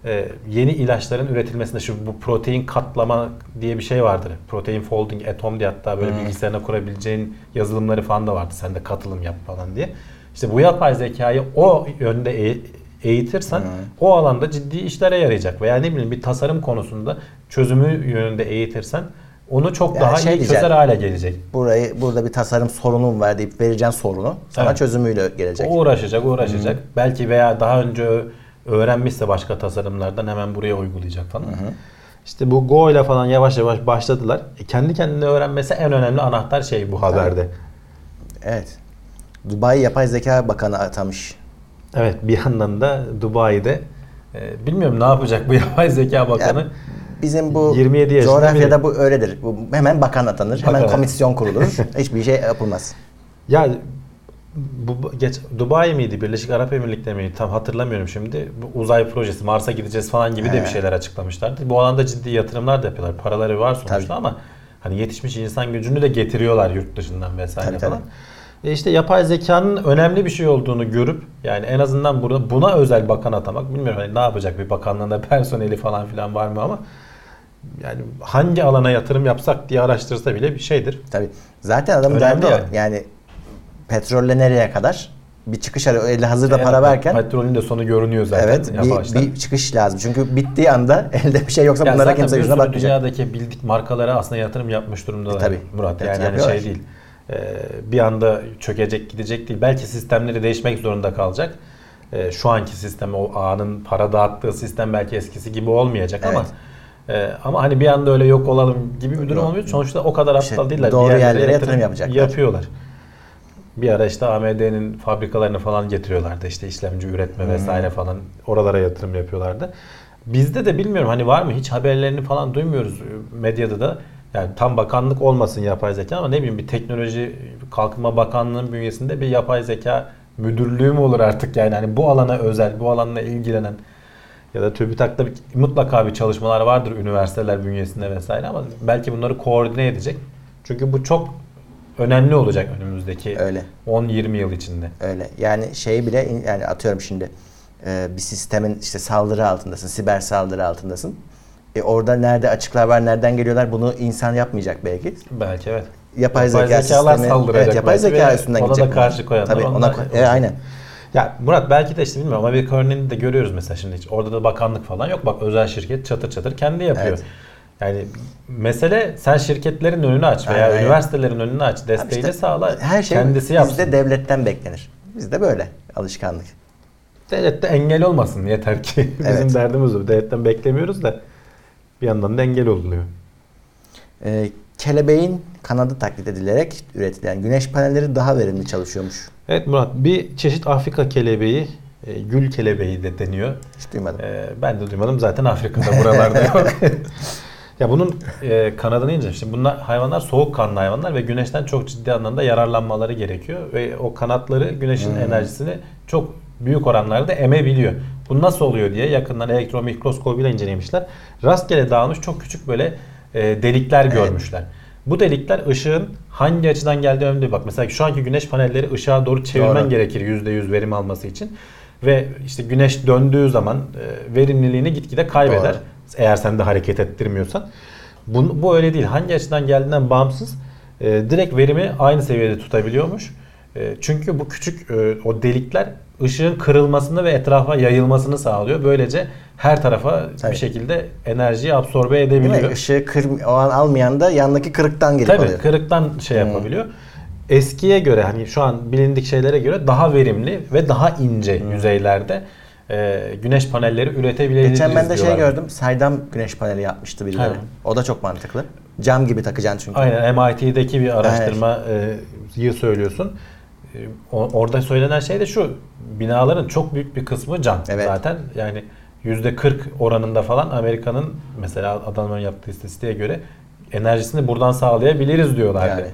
Ee, yeni ilaçların üretilmesinde şu bu protein katlama diye bir şey vardır. Protein folding atom diye hatta böyle bilgisayarına kurabileceğin yazılımları falan da vardı. Sen de katılım yap falan diye. İşte bu yapay zekayı o yönde e- eğitirsen o alanda ciddi işlere yarayacak. Veya ne bileyim bir tasarım konusunda çözümü yönünde eğitirsen onu çok Yani daha şey iyi diyeceksin. çözer hale gelecek. Burayı burada bir tasarım sorunum var deyip vereceksin sorunu. Sana Evet. çözümüyle gelecek. O uğraşacak, uğraşacak. Belki veya daha önce öğrenmişse başka tasarımlardan hemen buraya uygulayacak falan. İşte bu Go ile falan yavaş yavaş başladılar. E, kendi kendine öğrenmesi en önemli anahtar şey bu haberde. Evet. Dubai Yapay Zeka Bakanı atamış. Evet bir yandan da Dubai'de e, bilmiyorum ne yapacak bu yapay zeka bakanı. Ya, bizim bu 27 yaşında coğrafyada bu öyledir. Bu hemen bakan atanır. Hemen Bakan. komisyon kurulur. Hiçbir şey yapılmaz. Ya bu geç Dubai miydi Birleşik Arap Emirlikleri miydi tam hatırlamıyorum şimdi. Bu uzay projesi Mars'a gideceğiz falan gibi de He. bir şeyler açıklamışlardı. Bu alanda ciddi yatırımlar da yapıyorlar. Paraları var sonuçta Tabii. ama hani yetişmiş insan gücünü de getiriyorlar yurt dışından vesaire Tabii, falan. tabii. E işte yapay zekanın önemli bir şey olduğunu görüp yani en azından burada buna özel bakan atamak bilmiyorum hani ne yapacak bir bakanlığında personeli falan filan var mı ama yani hangi alana yatırım yapsak diye araştırsa bile bir şeydir. Tabii. Zaten Önemli derdi yani. Yani petrolle nereye kadar? Bir çıkış arıyor. Elde hazırda E, para varken petrolün de sonu görünüyor zaten. evet bir, bir çıkış lazım. Çünkü bittiği anda elde bir şey yoksa Ya bunlara kimse bir yüzüne bakmayacak. dünyadaki bildik markalara aslında yatırım yapmış durumdalar. E, tabii. Murat Evet, yani hani yapıyorlar. şey değil. Ee, bir anda çökecek gidecek değil. Belki sistemleri değişmek zorunda kalacak. Ee, şu anki sistem o ağının para dağıttığı sistem belki eskisi gibi olmayacak ama e, ama hani bir anda öyle yok olalım gibi bir durum olmuyor. Sonuçta o kadar aptal İşte değiller. Bir doğru yerlere yerlere yatırım yapacaklar. Yapıyorlar. Bir ara işte AMD'nin fabrikalarını falan getiriyorlardı. işte işlemci üretme vesaire falan. Oralara yatırım yapıyorlardı. Bizde de bilmiyorum hani var mı hiç haberlerini falan duymuyoruz medyada da. Yani tam bakanlık olmasın yapay zeka ama ne bileyim bir teknoloji kalkınma bakanlığının bünyesinde bir yapay zeka müdürlüğü mü olur artık yani hani bu alana özel, bu alanla ilgilenen ya da TÜBİTAK'ta bir, mutlaka bir çalışmalar vardır üniversiteler bünyesinde vesaire ama belki bunları koordine edecek. Çünkü bu çok önemli olacak önümüzdeki Öyle. 10-20 yıl içinde. Öyle. Yani şey bile yani atıyorum şimdi e, bir sistemin işte saldırı altındasın, siber saldırı altındasın. E orada nerede açıklar var, nereden geliyorlar bunu insan yapmayacak belki. Belki evet. Yapay, Yapay zeka zekalar sistemi, saldıracak evet, yapay zeka üstünden ona da gidecek. bunlar. karşı koyanlar Tabii ona ko- e, aynen. Ya Murat belki de işte bilmiyorum Amerika örneğini de görüyoruz mesela şimdi hiç. Orada da bakanlık falan yok. Bak özel şirket çatır çatır kendi yapıyor. Evet. Yani mesele sen şirketlerin önünü aç veya Aynen. üniversitelerin önünü aç. Desteği işte sağla. Her şey kendisi yapsın. bizde devletten beklenir. Bizde böyle alışkanlık. Devlet de engel olmasın yeter ki. Bizim Evet. derdimiz o. Devletten beklemiyoruz da bir yandan da engel olunuyor. E, kelebeğin kanadı taklit edilerek üretilen güneş panelleri daha verimli çalışıyormuş. Evet Murat bir çeşit Afrika kelebeği, e, gül kelebeği de deniyor. Hiç duymadım. Ee, ben de duymadım zaten Afrika'da buralarda yok. ya bunun e, kanadını ince. Şimdi bunlar hayvanlar soğukkanlı hayvanlar ve güneşten çok ciddi anlamda yararlanmaları gerekiyor ve o kanatları güneşin Hmm. enerjisini çok büyük oranlarda emebiliyor. Bu nasıl oluyor diye yakından elektron mikroskobuyla incelemişler. Rastgele dağılmış çok küçük böyle e, delikler görmüşler. Bu delikler ışığın hangi açıdan geldiği önemli. Bak mesela şu anki güneş panelleri ışığa doğru çevirmen Doğru. gerekir %100 verim alması için. Ve işte güneş döndüğü zaman e, verimliliğini gitgide kaybeder. Doğru. Eğer sen de hareket ettirmiyorsan. Bu, bu öyle değil. Hangi açıdan geldiğinden bağımsız e, direkt verimi aynı seviyede tutabiliyormuş. E, çünkü bu küçük e, o delikler ışığın kırılmasını ve etrafa yayılmasını sağlıyor. Böylece her tarafa Tabii. bir şekilde enerjiyi absorbe Değil mi? edebiliyor. Işığı kır, o an almayan da yandaki kırıktan gelip Tabii alıyor. kırıktan şey Hmm. yapabiliyor. Eskiye göre hani şu an bilindik şeylere göre daha verimli ve daha ince Hmm. yüzeylerde e, güneş panelleri üretebiliriz Geçen ben de şey gördüm. Saydam güneş paneli yapmıştı birileri. Aynen. O da çok mantıklı. Cam gibi takacaksın çünkü. Aynen MIT'deki bir araştırmayı söylüyorsun. E, o- Orada söylenen şey de şu. Binaların çok büyük bir kısmı cam Evet. zaten. Yani %40 oranında falan Amerika'nın mesela adamların yaptığı istatistiğe göre enerjisini buradan sağlayabiliriz diyorlardı. Yani.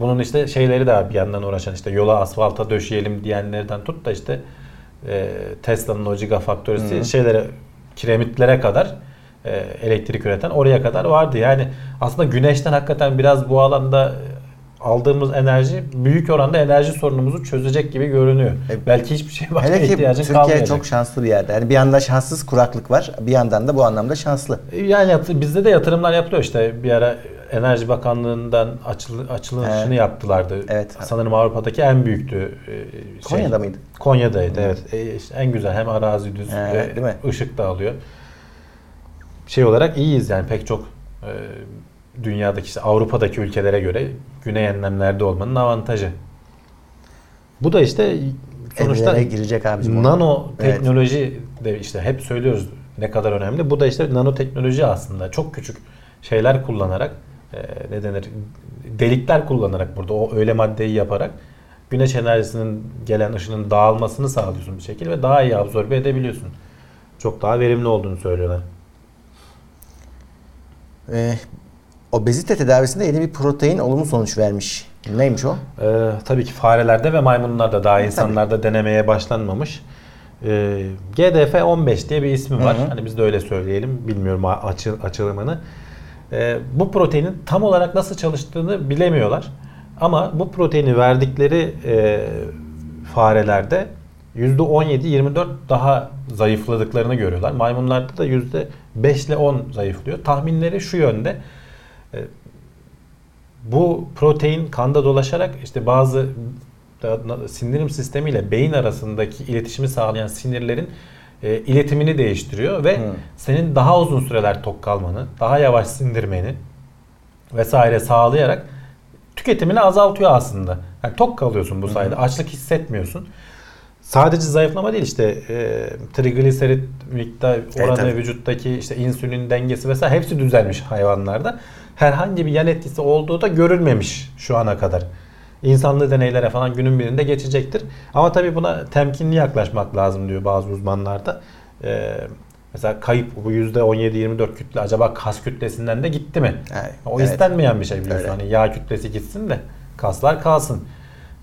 Bunun işte şeyleri de bir yandan uğraşan işte yola asfalta döşeyelim diyenlerden tut da işte e, Tesla'nın o gigafaktorisi Hı. şeylere kiremitlere kadar e, elektrik üreten oraya kadar vardı. Yani aslında güneşten hakikaten biraz bu alanda e, aldığımız enerji büyük oranda enerji sorunumuzu çözecek gibi görünüyor. E, Belki hiçbir şey başka Hele ki ihtiyacın Türkiye kalmayacak. çok şanslı bir yerde. Yani bir yanda şanssız kuraklık var, bir yandan da bu anlamda şanslı. Yani yat- bizde de yatırımlar yapılıyor işte bir ara Enerji Bakanlığı'ndan açıl, açılışını Evet. yaptılardı. Evet. Sanırım Avrupa'daki en büyüktü. e, şey. Konya'da mıydı? Konya'daydı evet. E, işte en güzel hem arazi düz Evet, ve değil mi? ışık da alıyor. Şey olarak iyiyiz yani pek çok e, dünyadaki işte Avrupa'daki ülkelere göre güney enlemlerde olmanın avantajı. Bu da işte sonuçta Evlere girecek abicim. nano Evet. teknoloji de işte hep söylüyoruz ne kadar önemli. Bu da işte nanoteknoloji aslında çok küçük şeyler kullanarak ne denir delikler kullanarak burada o öyle maddeyi yaparak güneş enerjisinin gelen ışının dağılmasını sağlıyorsun bir şekilde ve daha iyi absorbe edebiliyorsun. Çok daha verimli olduğunu söylüyorlar. Ee, obezite tedavisinde yeni bir protein olumlu sonuç vermiş. Neymiş o? Ee, tabii ki farelerde ve maymunlarda daha insanlarda denemeye başlanmamış. Ee, GDF-15 diye bir ismi var. Hı hı. Hani biz de öyle söyleyelim. Bilmiyorum açı, açılımını. Ee, bu proteinin tam olarak nasıl çalıştığını bilemiyorlar. Ama bu proteini verdikleri e, farelerde %17-24 daha zayıfladıklarını görüyorlar. Maymunlarda da %5 ile 10 zayıflıyor. Tahminleri şu yönde. E, bu protein kanda dolaşarak işte bazı sindirim sistemiyle beyin arasındaki iletişimi sağlayan sinirlerin e, iletimini değiştiriyor ve Hı. senin daha uzun süreler tok kalmanı, daha yavaş sindirmeni vesaire sağlayarak tüketimini azaltıyor aslında. Yani tok kalıyorsun bu sayede. Açlık hissetmiyorsun. Sadece zayıflama değil işte e, trigliserit miktar oranı tabii. vücuttaki işte insülin dengesi vesaire hepsi düzelmiş hayvanlarda. Herhangi bir yan etkisi olduğu da görülmemiş şu ana kadar. İnsanlı deneylere falan günün birinde geçecektir. Ama tabii buna temkinli yaklaşmak lazım diyor bazı uzmanlar da. E, mesela kayıp bu %17-24 kütle acaba kas kütlesinden de gitti mi? Evet, O evet. istenmeyen bir şey biliyorsun. Öyle. Hani yağ kütlesi gitsin de kaslar kalsın.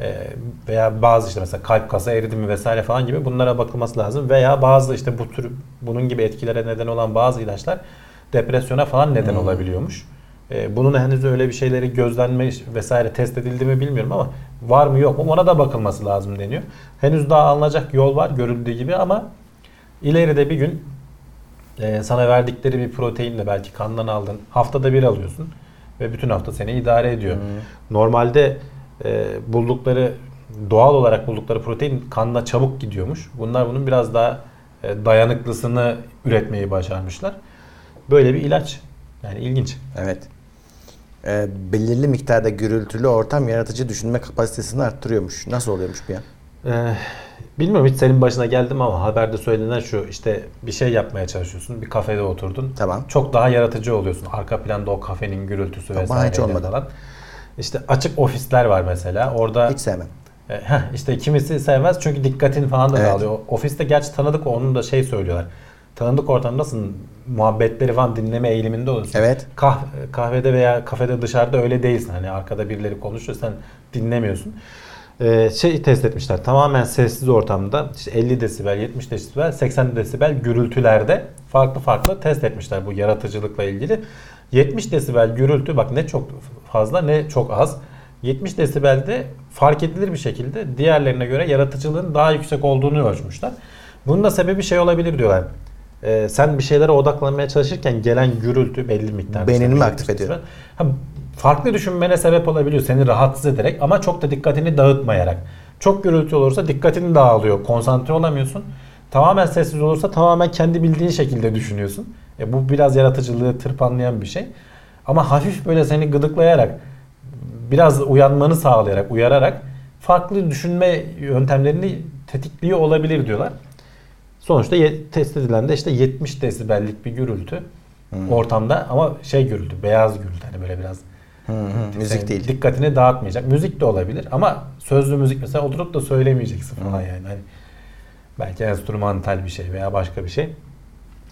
Ee, veya bazı işte mesela kalp kası eridi mi vesaire falan gibi bunlara bakılması lazım. Veya bazı işte bu tür bunun gibi etkilere neden olan bazı ilaçlar depresyona falan neden Hmm. olabiliyormuş. Ee, bunun henüz öyle bir şeyleri gözlenme vesaire test edildi mi bilmiyorum ama var mı yok mu ona da bakılması lazım deniyor. Henüz daha alınacak yol var görüldüğü gibi ama ileride bir gün e, sana verdikleri bir proteinle belki kandan aldın. Haftada bir alıyorsun ve bütün hafta seni idare ediyor. Normalde e, buldukları doğal olarak buldukları protein kanla çabuk gidiyormuş. Bunlar bunun biraz daha e, dayanıklısını üretmeyi başarmışlar. Böyle bir ilaç. Yani ilginç. Evet. Ee, belirli miktarda gürültülü ortam yaratıcı düşünme kapasitesini arttırıyormuş. Nasıl oluyormuş bu ya? Ee, bilmiyorum hiç senin başına geldim ama haberde söylenen şu işte bir şey yapmaya çalışıyorsun bir kafede oturdun Tamam. çok daha yaratıcı oluyorsun arka planda o kafenin gürültüsü Bana vesaire hiç olmadı. falan. İşte açık ofisler var mesela orada Hiç sevmem. e, heh, işte kimisi sevmez çünkü dikkatin falan da Evet. dağılıyor. Ofiste gerçi tanıdık onun da şey söylüyorlar. Tanıdık ortamdasın muhabbetleri falan dinleme eğiliminde olursun. Evet. Kah- kahvede veya kafede dışarıda öyle değilsin. Hani arkada birileri konuşuyor sen dinlemiyorsun. Ee, şey test etmişler. Tamamen sessiz ortamda işte 50 desibel, 70 desibel, 80 desibel gürültülerde farklı farklı test etmişler bu yaratıcılıkla ilgili. 70 desibel gürültü bak ne çok fazla ne çok az. 70 desibelde fark edilir bir şekilde diğerlerine göre yaratıcılığın daha yüksek olduğunu ölçmüşler. Bunun da sebebi şey olabilir diyorlar. Ee, sen bir şeylere odaklanmaya çalışırken gelen gürültü belli miktarda. Beynini mi 70 aktif ediyor? Ha, farklı düşünmene sebep olabiliyor seni rahatsız ederek ama çok da dikkatini dağıtmayarak. Çok gürültü olursa dikkatin dağılıyor, konsantre olamıyorsun. Tamamen sessiz olursa tamamen kendi bildiğin şekilde düşünüyorsun. E, bu biraz yaratıcılığı tırpanlayan bir şey. Ama hafif böyle seni gıdıklayarak, biraz uyanmanı sağlayarak, uyararak farklı düşünme yöntemlerini tetikliyor olabilir diyorlar. Sonuçta test edilen de işte 70 desibellik bir gürültü ortamda ama şey gürültü, beyaz gürültü hani böyle biraz Hı hı, müzik değil. Dikkatini dağıtmayacak. Müzik de olabilir ama sözlü müzik mesela oturup da söylemeyeceksin falan yani. Hani belki enstrümantal bir şey veya başka bir şey.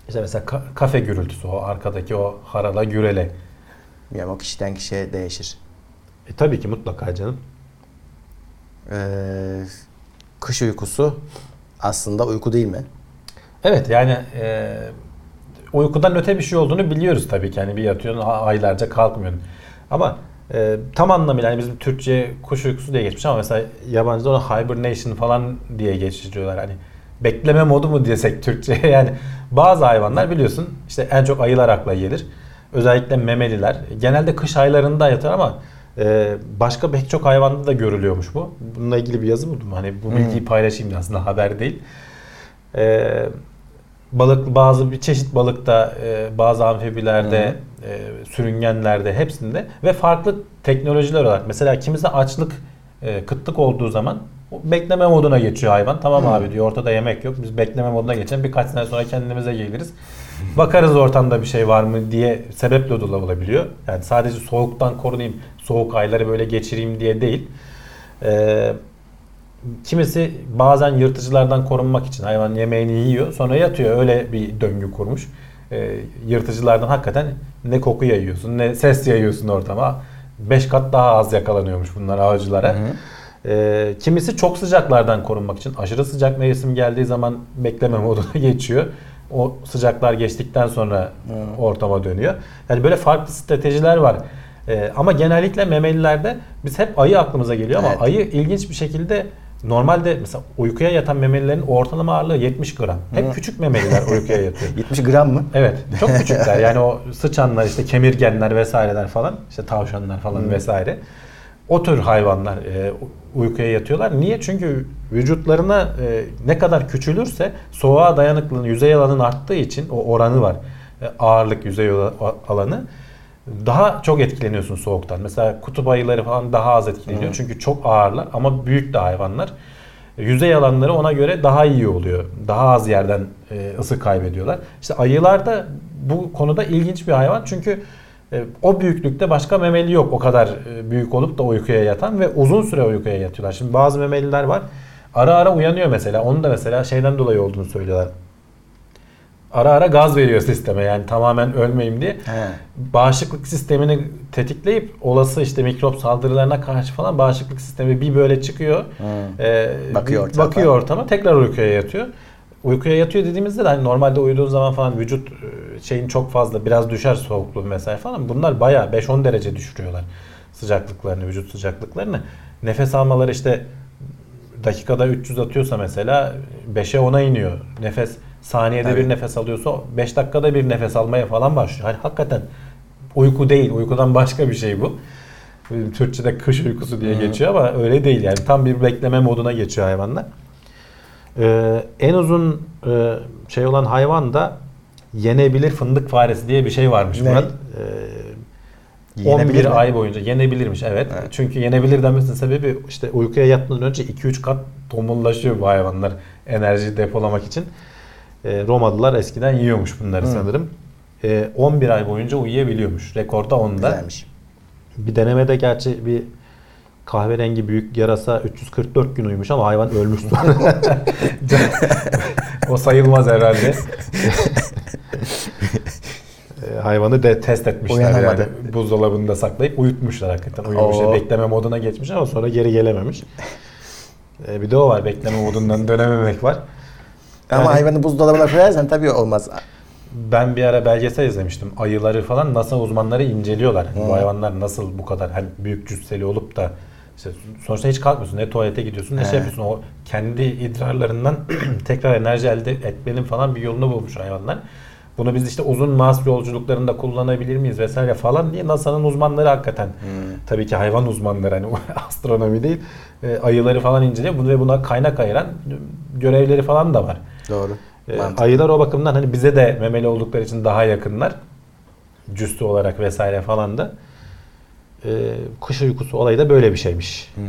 İşte mesela ka- kafe gürültüsü o arkadaki o harala gürele. Yani o kişiden kişiye değişir. E tabii ki mutlaka canım. Ee, kış uykusu aslında uyku değil mi? Evet yani e, uykudan öte bir şey olduğunu biliyoruz tabii ki. Yani bir yatıyorsun aylarca kalkmıyorsun. Ama e, tam anlamıyla yani bizim Türkçe kuş uykusu diye geçmiş ama mesela yabancıda ona hibernation falan diye geçiriyorlar. Hani bekleme modu mu desek Türkçe yani bazı hayvanlar biliyorsun işte en çok ayılar akla gelir. Özellikle memeliler. Genelde kış aylarında yatar ama e, başka pek çok hayvanda da görülüyormuş bu. Bununla ilgili bir yazı buldum. Hani bu bilgiyi paylaşayım da aslında haber değil. E, balık bazı bir çeşit balıkta, e, bazı amfibilerde, e, sürüngenlerde hepsinde ve farklı teknolojiler olarak. Mesela kimisi açlık, e, kıtlık olduğu zaman bekleme moduna geçiyor hayvan. Tamam abi diyor ortada yemek yok. Biz bekleme moduna geçelim. Birkaç sene sonra kendimize geliriz. Bakarız ortamda bir şey var mı diye sebeple de olabiliyor. Yani sadece soğuktan korunayım, soğuk ayları böyle geçireyim diye değil. Ee, kimisi bazen yırtıcılardan korunmak için hayvan yemeğini yiyor sonra yatıyor. Öyle bir döngü kurmuş. Ee, yırtıcılardan hakikaten ne koku yayıyorsun ne ses yayıyorsun ortama. 5 kat daha az yakalanıyormuş bunlar avcılara. Ee, kimisi çok sıcaklardan korunmak için aşırı sıcak mevsim geldiği zaman bekleme moduna geçiyor. O sıcaklar geçtikten sonra ortama dönüyor. Yani böyle farklı stratejiler var. Ee, ama genellikle memelilerde biz hep ayı aklımıza geliyor ama Evet. ayı ilginç bir şekilde normalde mesela uykuya yatan memelilerin ortalama ağırlığı 70 gram. Hep küçük memeliler uykuya yatıyor. 70 gram mı? Evet. Çok küçükler. Yani o sıçanlar işte kemirgenler vesaireler falan işte tavşanlar falan vesaire. O tür hayvanlar e, uykuya yatıyorlar. Niye? Çünkü vücutlarına e, ne kadar küçülürse soğuğa dayanıklılığın yüzey alanın arttığı için o oranı var. E, ağırlık yüzey ala- alanı daha çok etkileniyorsun soğuktan. Mesela kutup ayıları falan daha az etkileniyor. Çünkü çok ağırlar ama büyük de hayvanlar. Yüzey alanları ona göre daha iyi oluyor. Daha az yerden e, ısı kaybediyorlar. İşte ayılar da bu konuda ilginç bir hayvan. Çünkü e, o büyüklükte başka memeli yok o kadar e, büyük olup da uykuya yatan ve uzun süre uykuya yatıyorlar. Şimdi bazı memeliler var. Ara ara uyanıyor mesela. Onun da mesela şeyden dolayı olduğunu söylüyorlar. Ara ara gaz veriyor sisteme yani tamamen ölmeyeyim diye. He. Bağışıklık sistemini tetikleyip olası işte mikrop saldırılarına karşı falan bağışıklık sistemi bir böyle çıkıyor. Ee, Bakıyor ortama. bakıyor ortama tekrar uykuya yatıyor. Uykuya yatıyor dediğimizde de hani normalde uyuduğun zaman falan vücut e, şeyin çok fazla biraz düşer soğukluğu mesela falan. Bunlar bayağı 5-10 derece düşürüyorlar sıcaklıklarını, vücut sıcaklıklarını. Nefes almaları işte dakikada 300 atıyorsa mesela 5'e 10'a iniyor. Nefes saniyede Tabii. bir nefes alıyorsa 5 dakikada bir nefes almaya falan başlıyor. Hani hakikaten uyku değil. Uykudan başka bir şey bu. Türkçe'de kış uykusu diye geçiyor ama öyle değil yani. Tam bir bekleme moduna geçiyor hayvanlar. Ee, en uzun e, şey olan hayvan da yenebilir fındık faresi diye bir şey varmış Ne? Murat. Ee, Yenebilir 11 mi? ay boyunca yenebilirmiş evet. Evet. Çünkü yenebilir demesinin sebebi işte uykuya yatmadan önce 2-3 kat tomullaşıyor bu hayvanlar enerji depolamak için. Ee, Romalılar eskiden yiyormuş bunları Hı. sanırım. Ee, 11 ay boyunca uyuyabiliyormuş. Rekorda onda. Güzelmiş. Bir denemede gerçi bir kahverengi büyük yarasa 344 gün uyumuş ama hayvan ölmüş sonra. o sayılmaz herhalde. Ee, hayvanı de test etmişler Uyanamadı. yani buzdolabında saklayıp uyutmuşlar hakikaten uyumuş Oo. bekleme moduna geçmiş ama sonra geri gelememiş. Ee, bir de o var bekleme modundan dönememek var. Ama Yani- hayvanı buzdolabına koyarsan tabii olmaz. Ben bir ara belgesel izlemiştim. Ayıları falan NASA uzmanları inceliyorlar. Hı. Bu hayvanlar nasıl bu kadar hani büyük cüsseli olup da işte sonuçta hiç kalkmıyorsun. Ne tuvalete gidiyorsun ne He. şey yapıyorsun. O kendi idrarlarından tekrar enerji elde etmenin falan bir yolunu bulmuş hayvanlar. Bunu biz işte uzun Mars yolculuklarında kullanabilir miyiz vesaire falan diye NASA'nın uzmanları hakikaten tabii ki hayvan uzmanları hani astronomi değil e, ayıları falan inceliyor. Bunu ve buna kaynak ayıran görevleri falan da var. Doğru. Mantıklı. ayılar o bakımdan hani bize de memeli oldukları için daha yakınlar. Cüstü olarak vesaire falan da. Ee, kış uykusu olayı da böyle bir şeymiş. Hmm.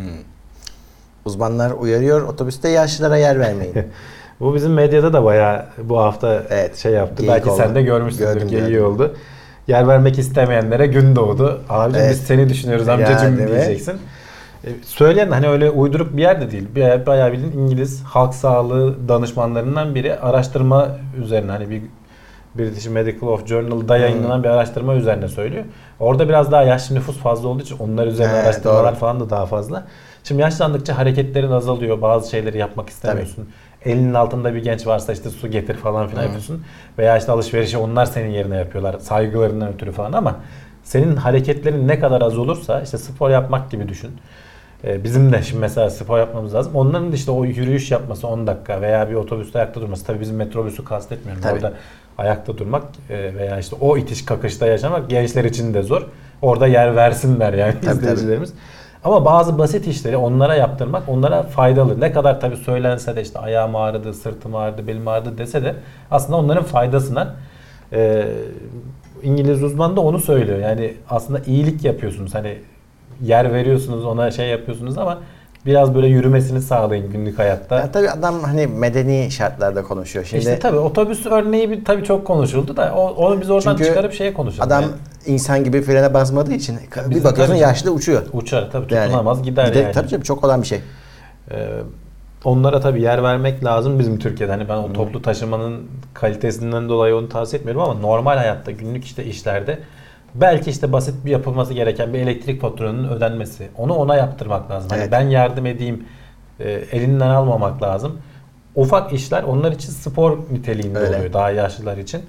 Uzmanlar uyarıyor otobüste yaşlılara yer vermeyin. Bu bizim medyada da bayağı bu hafta Evet, şey yaptı. Belki oldu. sen de görmüşsündür. Gördüm, geyiği gördüm. oldu. Yer vermek istemeyenlere gün doğdu. Abicim Evet. biz seni düşünüyoruz Ya, amcacım mi? diyeceksin. Ee, Söyleyen hani öyle uyduruk bir yer de değil. Bayağı, bildiğin İngiliz halk sağlığı danışmanlarından biri araştırma üzerine hani bir British Medical of Journal'da yayınlanan bir araştırma üzerine söylüyor. Orada biraz daha yaşlı nüfus fazla olduğu için onlar üzerine Evet, araştırmalar doğru. falan da daha fazla. Şimdi yaşlandıkça hareketlerin azalıyor. Bazı şeyleri yapmak istemiyorsun. Elinin altında bir genç varsa işte su getir falan filan Hı. yapıyorsun. Veya işte alışverişi onlar senin yerine yapıyorlar. Saygılarından ötürü falan ama senin hareketlerin ne kadar az olursa işte spor yapmak gibi düşün. Ee, Bizim de şimdi mesela spor yapmamız lazım. Onların da işte o yürüyüş yapması 10 dakika veya bir otobüste ayakta durması. Tabii bizim metrobüsü kastetmiyorum. Tabii. Orada ayakta durmak e, veya işte o itiş kakışta yaşamak gençler için de zor. Orada yer versinler yani Tabii, izleyicilerimiz. Ama bazı basit işleri onlara yaptırmak onlara faydalı. Ne kadar tabii söylense de işte ayağım ağrıdı, sırtım ağrıdı, belim ağrıdı dese de aslında onların faydasına e, İngiliz uzman da onu söylüyor. Yani aslında iyilik yapıyorsunuz. Hani yer veriyorsunuz ona şey yapıyorsunuz ama biraz böyle yürümesini sağlayın günlük hayatta. Ya tabii adam hani medeni şartlarda konuşuyor. Şimdi işte tabii otobüs örneği bir, tabii çok konuşuldu da o- onu biz oradan Çünkü çıkarıp şeye konuşalım. adam yani. insan gibi frene basmadığı için bir Bizim bakıyorsun yaşlı uçuyor. uçar tabii Yani tutunamaz gider gider- yani. Tabii tabii çok olan bir şey. Ee, onlara tabii yer vermek lazım bizim Türkiye'de. Hani ben o toplu taşımanın kalitesinden dolayı onu tavsiye etmiyorum ama normal hayatta günlük işte işlerde belki işte basit bir yapılması gereken bir elektrik faturanın ödenmesi. Onu ona yaptırmak lazım. Hani Evet. ben yardım edeyim e, elinden almamak lazım. Ufak işler onlar için spor niteliğinde Öyle. oluyor daha yaşlılar için.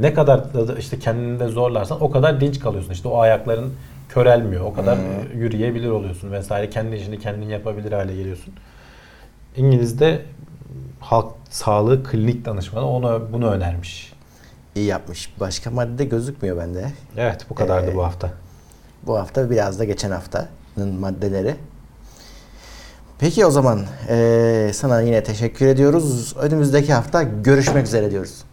Ne kadar da işte kendini de zorlarsan o kadar dinç kalıyorsun. İşte o ayakların körelmiyor. O kadar e, yürüyebilir oluyorsun vesaire. Kendi işini kendin yapabilir hale geliyorsun. İngiliz'de halk sağlığı klinik danışmanı onu bunu önermiş. İyi yapmış. Başka madde gözükmüyor bende. Evet bu kadardı Ee, bu hafta. Bu hafta biraz da geçen haftanın maddeleri. Peki o zaman eee, sana yine teşekkür ediyoruz. Önümüzdeki hafta görüşmek üzere diyoruz.